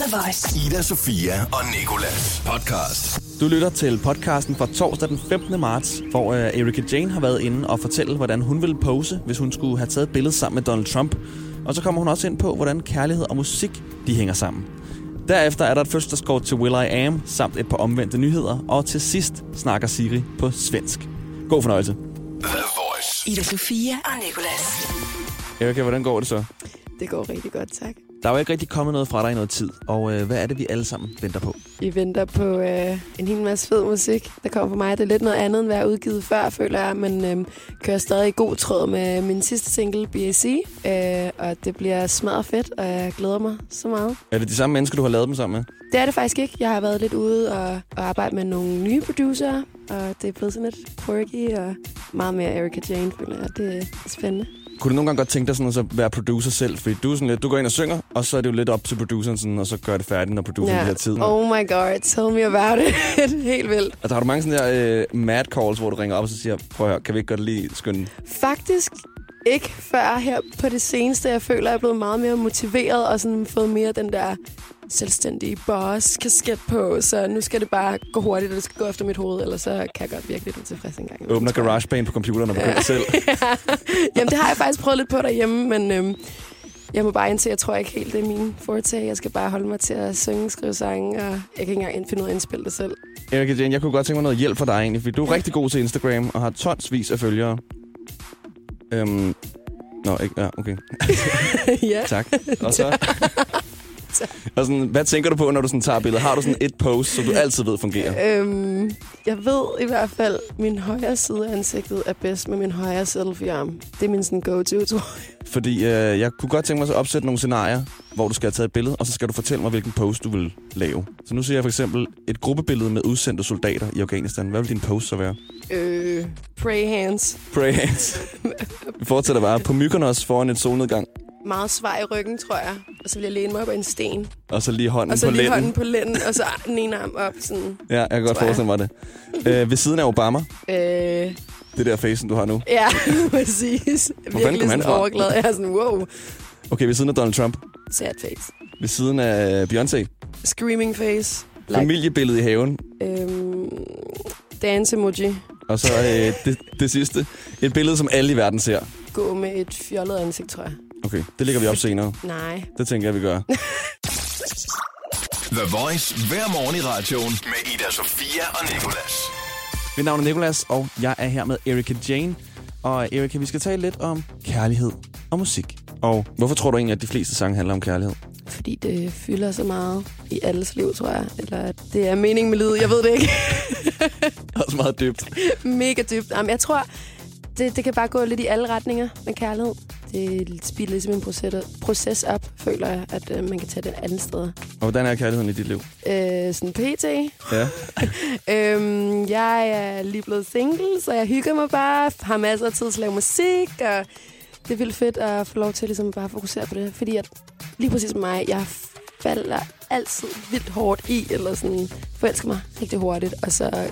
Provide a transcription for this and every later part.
The Voice. Ida, Sofia og Nikolas podcast. Du lytter til podcasten fra torsdag den 15. marts, hvor uh, Erika Jane har været inde og fortælle, hvordan hun ville pose, hvis hun skulle have taget et billede sammen med Donald Trump. Og så kommer hun også ind på, hvordan kærlighed og musik de hænger sammen. Derefter er der et fødselsdagskort til Will I Am, samt et par omvendte nyheder, og til sidst snakker Siri på svensk. God fornøjelse. The Voice. Ida Sofia og Nicolas. Erika, hvordan går det så? Det går rigtig godt, tak. Der er jo ikke rigtig kommet noget fra dig i noget tid, og øh, hvad er det, vi alle sammen venter på? Vi venter på øh, en hel masse fed musik, der kommer fra mig. Det er lidt noget andet, end hvad jeg har udgivet før, føler jeg, men øh, kører stadig i god tråd med min sidste single, BAC. Øh, og det bliver smadret fedt, og jeg glæder mig så meget. Er det de samme mennesker, du har lavet dem sammen med? Det er det faktisk ikke. Jeg har været lidt ude og, og arbejde med nogle nye producer, og det er blevet sådan lidt quirky og meget mere Erika Jane, føler jeg. Det er spændende. Kunne du nogle gange godt tænke dig sådan at så være producer selv? Fordi du, sådan lidt, du går ind og synger, og så er det jo lidt op til produceren, sådan, og så gør det færdigt, når produceren ja. har tid. Oh my god, tell me about it. Helt vildt. Altså har du mange sådan der øh, mad calls, hvor du ringer op og så siger, prøv at høre, kan vi ikke godt lige skynde? Faktisk ikke før her på det seneste. Jeg føler, at jeg er blevet meget mere motiveret og sådan fået mere den der selvstændige boss-kasket på. Så nu skal det bare gå hurtigt, og det skal gå efter mit hoved, eller så kan jeg godt virke lidt utilfreds en gang. Åbner. GarageBand på computeren og begynder ja. selv. ja. Jamen, det har jeg faktisk prøvet lidt på derhjemme, men øhm, jeg må bare indse, at jeg tror ikke helt, det er min forte. Jeg skal bare holde mig til at synge, skrive sange, og jeg kan ikke engang finde ud af at indspille det selv. Erika Jane, jeg kunne godt tænke mig noget hjælp fra dig egentlig, fordi du er rigtig god til Instagram og har tonsvis af følgere. Øhm, Nå, ikke? Ja, okay. ja. Tak. Og så... og sådan, hvad tænker du på, når du sådan tager billeder? Har du sådan et post, som du altid ved fungerer? Øhm, jeg ved i hvert fald, at min højre side af ansigtet er bedst med min højre selfie-arm. Det er min sådan go-to, tror jeg. Fordi øh, jeg kunne godt tænke mig at opsætte nogle scenarier, hvor du skal have taget et billede, og så skal du fortælle mig, hvilken post du vil lave. Så nu ser jeg for eksempel et gruppebillede med udsendte soldater i Afghanistan. Hvad vil din post så være? Øh, pray hands. Pray hands. Vi fortsætter bare på Mykonos foran et solnedgang, Meget svej i ryggen, tror jeg. Og så vil jeg læne mig op ad en sten. og så lige hånden Og så på lige lænden. hånden på lænden, og så den ene arm op. Sådan. Ja, jeg kan godt forestille mig det. Øh, ved siden af Obama, Øh, det der facen, du har nu. ja, præcis. kom Virkelig sådan overglad. Jeg er sådan, wow, Okay, ved siden af Donald Trump. sad face. Ved siden af Beyoncé. Screaming face. Familiebillede i haven. Øhm, dance emoji. Og så øh, det, det sidste. Et billede, som alle i verden ser. Gå med et fjollet ansigt, tror jeg. Okay, det lægger vi op senere. Nej. Det tænker jeg, vi gør. The Voice hver morgen i radioen med Ida, Sofia og Nikolas. Mit navn er Nikolas, og jeg er her med Erika Jane. Og Erika, vi skal tale lidt om kærlighed og musik. Og hvorfor tror du egentlig, at de fleste sange handler om kærlighed? Fordi det fylder så meget i alles liv, tror jeg. Eller at det er mening med livet. Jeg ved det ikke. Også meget dybt. Mega dybt. Jamen, jeg tror, det, det kan bare gå lidt i alle retninger med kærlighed. Det spiller ligesom en proces, proces op, føler jeg, at øh, man kan tage det andet sted. Og hvordan er kærligheden i dit liv? Øh, sådan pt. Ja. øhm, jeg er lige blevet single, så jeg hygger mig bare, har masser af tid til at lave musik, og det er vildt fedt at få lov til ligesom bare at fokusere på det. Fordi at lige præcis med mig, jeg falder altid vildt hårdt i, eller sådan forelsker mig rigtig hurtigt, og så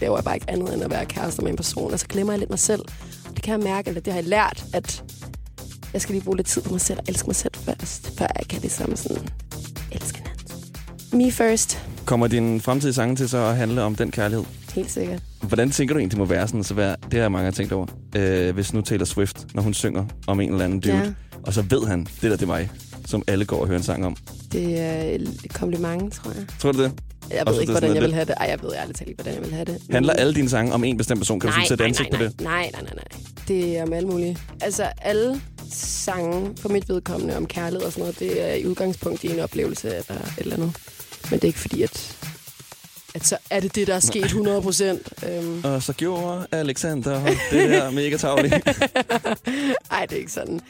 laver jeg bare ikke andet end at være kærester med en person, og så glemmer jeg lidt mig selv. Det kan jeg mærke, eller det har jeg lært, at jeg skal lige bruge lidt tid på mig selv og elske mig selv først, før jeg kan ligesom sådan elske hinanden. Me first, Kommer din fremtidige sange til så at handle om den kærlighed? helt sikkert. Hvordan tænker du egentlig, det må være sådan, så være, det har jeg mange tænkt over, øh, hvis nu Taylor Swift, når hun synger om en eller anden dude, Ja. og så ved han, det der det er mig, som alle går og hører en sang om. Det er et kompliment, tror jeg. Tror du det? Jeg ved så ikke, det hvordan jeg vil have det. Ej, jeg ved ærligt talt ikke, hvordan jeg vil have det. Handler alle dine sange om en bestemt person? Kan du sådan sætte nej, ansigt nej, på det? nej, nej, nej, nej, nej. Det er om alt muligt. Altså, alle sange for mit vedkommende om kærlighed og sådan noget, det er i udgangspunkt i en oplevelse eller et eller andet. Men det er ikke fordi, at, at så er det det, der er sket 100 procent. Øhm, Og så gjorde Alexander det der mega tavligt. ej, det er ikke sådan.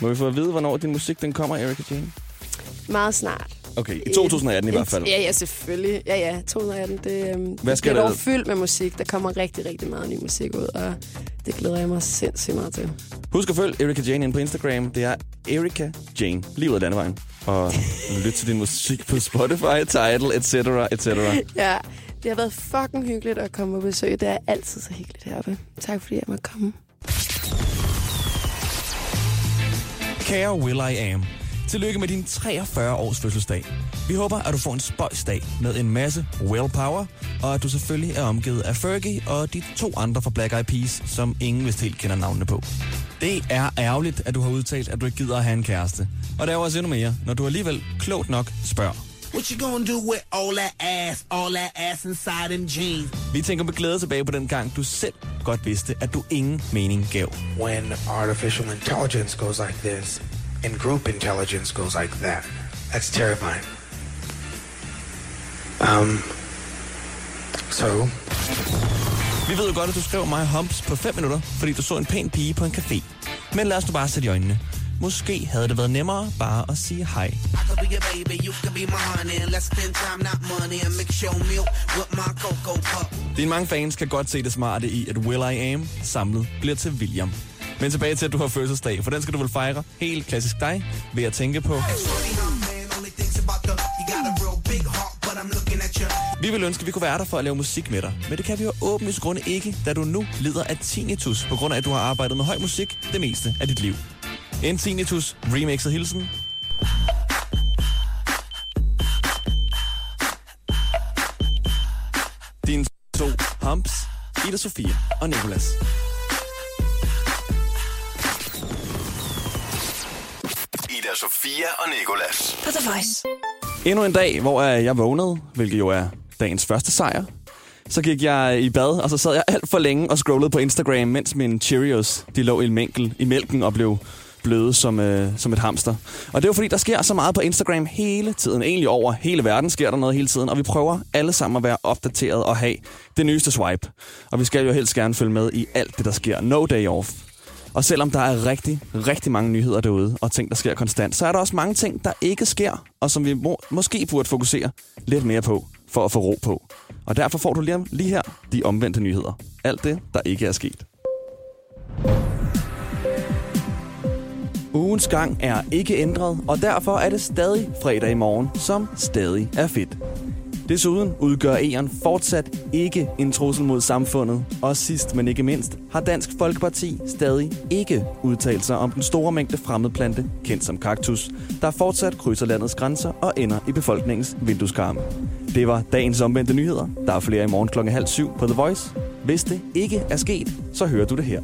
Må vi få at vide, hvornår din musik den kommer, Erika Jane? Meget snart. Okay, i 2018 i hvert fald. Ja, ja, selvfølgelig. Ja, ja, 2018. Det, øhm, Hvad det skal der- dog fyldt med musik. Der kommer rigtig, rigtig meget ny musik ud, og det glæder jeg mig sindssygt meget til. Husk at følge Erika Jane ind på Instagram. Det er Erika Jane, lige ud af landevejen. Og lyt til din musik på Spotify, Tidal, etc. etc. Ja, det har været fucking hyggeligt at komme på besøg. Det er altid så hyggeligt heroppe. Tak fordi jeg måtte komme. Kære Will I Am. Tillykke med din 43 års fødselsdag. Vi håber, at du får en spøjsdag med en masse willpower, og at du selvfølgelig er omgivet af Fergie og de to andre fra Black Eyed Peas, som ingen vist helt kender navnene på. Det er ærgerligt, at du har udtalt, at du ikke gider at have en kæreste. Og der er også endnu mere, når du alligevel klogt nok spørger. What you gonna do with all that ass, all that ass inside them jeans? Vi tænker med glæde tilbage på den gang, du selv godt vidste, at du ingen mening gav. when artificial intelligence goes like this and group intelligence goes like that. That's terrifying. Um, so, Vi ved jo godt, at du skrev mig humps på 5 minutter, fordi du så en pæn pige på en café. Men lad os nu bare sætte i øjnene. Måske havde det været nemmere bare at sige hej. Dine mange fans kan godt se det smarte i, at Will I Am samlet bliver til William. Men tilbage til, at du har fødselsdag, for den skal du vel fejre helt klassisk dig ved at tænke på... Vi vil ønske, at vi kunne være der for at lave musik med dig. Men det kan vi jo åbenlyst grunde ikke, da du nu lider af tinnitus, på grund af, at du har arbejdet med høj musik det meste af dit liv. En tinnitus remixet hilsen. Dine to humps, Ida Sofia og Nicolas. Sofia og Nikolas. På The Voice. Endnu en dag, hvor jeg vågnede, hvilket jo er dagens første sejr. Så gik jeg i bad, og så sad jeg alt for længe og scrollede på Instagram, mens mine Cheerios de lå i, mælken, i mælken og blev bløde som, øh, som et hamster. Og det er jo fordi, der sker så meget på Instagram hele tiden. Egentlig over hele verden sker der noget hele tiden, og vi prøver alle sammen at være opdateret og have det nyeste swipe. Og vi skal jo helst gerne følge med i alt det, der sker. No day off. Og selvom der er rigtig, rigtig mange nyheder derude, og ting, der sker konstant, så er der også mange ting, der ikke sker, og som vi må, måske burde fokusere lidt mere på, for at få ro på. Og derfor får du lige, lige her de omvendte nyheder. Alt det, der ikke er sket. Ugens gang er ikke ændret, og derfor er det stadig fredag i morgen, som stadig er fedt. Desuden udgør E'eren fortsat ikke en trussel mod samfundet, og sidst men ikke mindst har Dansk Folkeparti stadig ikke udtalt sig om den store mængde fremmedplante, kendt som kaktus, der fortsat krydser landets grænser og ender i befolkningens vindueskarme. Det var dagens omvendte nyheder. Der er flere i morgen klokken halv syv på The Voice. Hvis det ikke er sket, så hører du det her.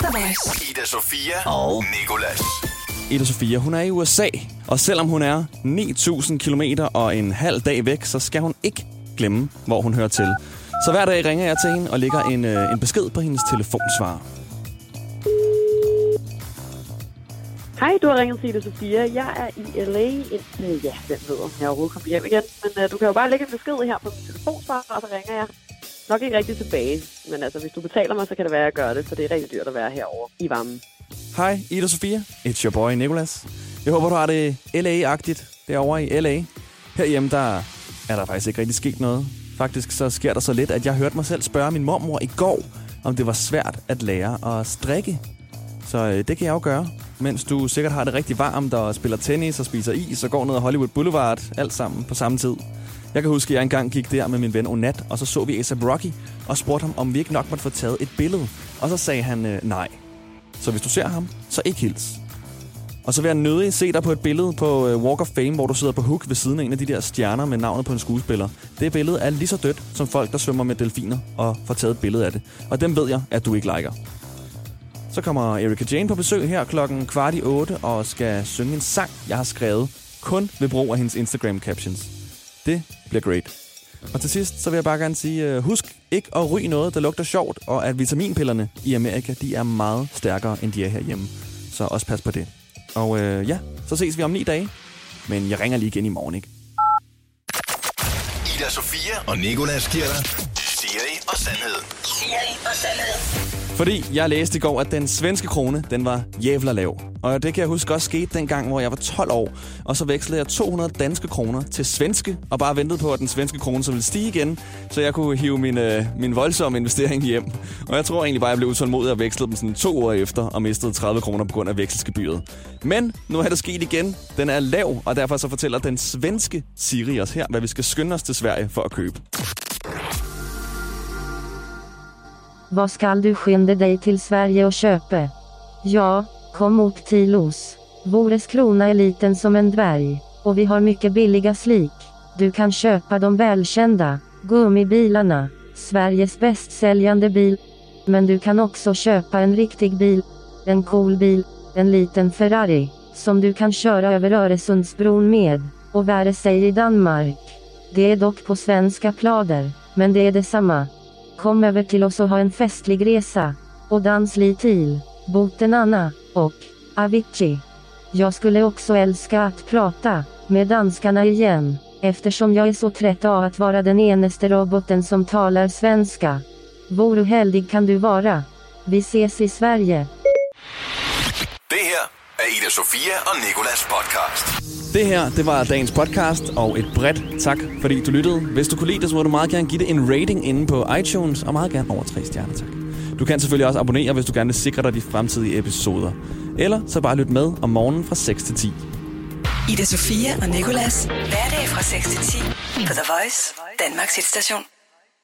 The Voice. Ida Sofia og Nikolas. Ida Sofia, hun er i USA, og selvom hun er 9.000 km og en halv dag væk, så skal hun ikke glemme, hvor hun hører til. Så hver dag ringer jeg til hende og lægger en, øh, en besked på hendes telefonsvar. Hej, du har ringet til Ida Sofia. Jeg er i LA indtil, øh, ja, hvem ved, om jeg overhovedet kommer hjem igen. Men øh, du kan jo bare lægge en besked her på min telefonsvar, og så ringer jeg nok ikke rigtig tilbage. Men altså, hvis du betaler mig, så kan det være, at jeg gør det, for det er rigtig dyrt at være herovre i varmen. Hej, Ida Sofia. It's your boy, Nicolas. Jeg håber, du har det LA-agtigt derovre i LA. Herhjemme, der er der faktisk ikke rigtig sket noget. Faktisk så sker der så lidt, at jeg hørte mig selv spørge min mormor i går, om det var svært at lære at strikke. Så øh, det kan jeg jo gøre, mens du sikkert har det rigtig varmt og spiller tennis og spiser is og går ned ad Hollywood Boulevard, alt sammen på samme tid. Jeg kan huske, at jeg engang gik der med min ven Onat, og så så vi A$AP Rocky og spurgte ham, om vi ikke nok måtte få taget et billede. Og så sagde han øh, nej. Så hvis du ser ham, så ikke hils. Og så vil jeg nødig se dig på et billede på øh, Walk of Fame, hvor du sidder på hook ved siden af en af de der stjerner med navnet på en skuespiller. Det billede er lige så dødt som folk, der svømmer med delfiner og får taget et billede af det. Og dem ved jeg, at du ikke liker. Så kommer Erika Jane på besøg her klokken kvart i otte og skal synge en sang, jeg har skrevet kun ved brug af hendes Instagram captions. Det bliver great. Og til sidst, så vil jeg bare gerne sige, uh, husk ikke at ryge noget, der lugter sjovt, og at vitaminpillerne i Amerika, de er meget stærkere, end de er herhjemme. Så også pas på det. Og uh, ja, så ses vi om ni dage. Men jeg ringer lige igen i morgen, ikke? Ida Sofia og Nikolas giver dig Siri og Sandhed. Siri og Sandhed. Fordi jeg læste i går, at den svenske krone, den var jævla lav. Og det kan jeg huske også skete dengang, hvor jeg var 12 år. Og så vekslede jeg 200 danske kroner til svenske, og bare ventede på, at den svenske krone så ville stige igen, så jeg kunne hive min, øh, min voldsomme investering hjem. Og jeg tror egentlig bare, at jeg blev utålmodig og vekslede dem sådan to år efter, og mistede 30 kroner på grund af vekselsgebyret. Men nu er det sket igen. Den er lav, og derfor så fortæller den svenske Siri os her, hvad vi skal skynde os til Sverige for at købe. Vad skal du skynda dig till Sverige och köpa? Ja, kom upp till oss. Vores krona är liten som en dvärg. Och vi har mycket billiga slik. Du kan köpa de välkända gummibilarna. Sveriges bästsäljande bil. Men du kan också köpa en riktig bil. En cool bil. En liten Ferrari. Som du kan köra över Öresundsbron med. Och värre sig i Danmark. Det är dock på svenska plader. Men det är detsamma. Kom över till oss och ha en festlig resa. Och dans litil. Boten Anna. Och Avicii. Jag skulle också älska att prata med danskarna igen. Eftersom jag är så trött av att vara den enaste roboten som talar svenska. Vore heldig kan du vara. Vi ses i Sverige. Det her er Ida Sofia og Nikolas podcast. Det her, det var dagens podcast, og et bredt tak, fordi du lyttede. Hvis du kunne lide det, så må du meget gerne give det en rating inde på iTunes, og meget gerne over 3 stjerner, tak. Du kan selvfølgelig også abonnere, hvis du gerne vil sikre dig de fremtidige episoder. Eller så bare lyt med om morgenen fra 6 til 10. Ida Sofia og Nicolas. Hverdag fra 6 til 10 på The Voice, Danmarks hitstation.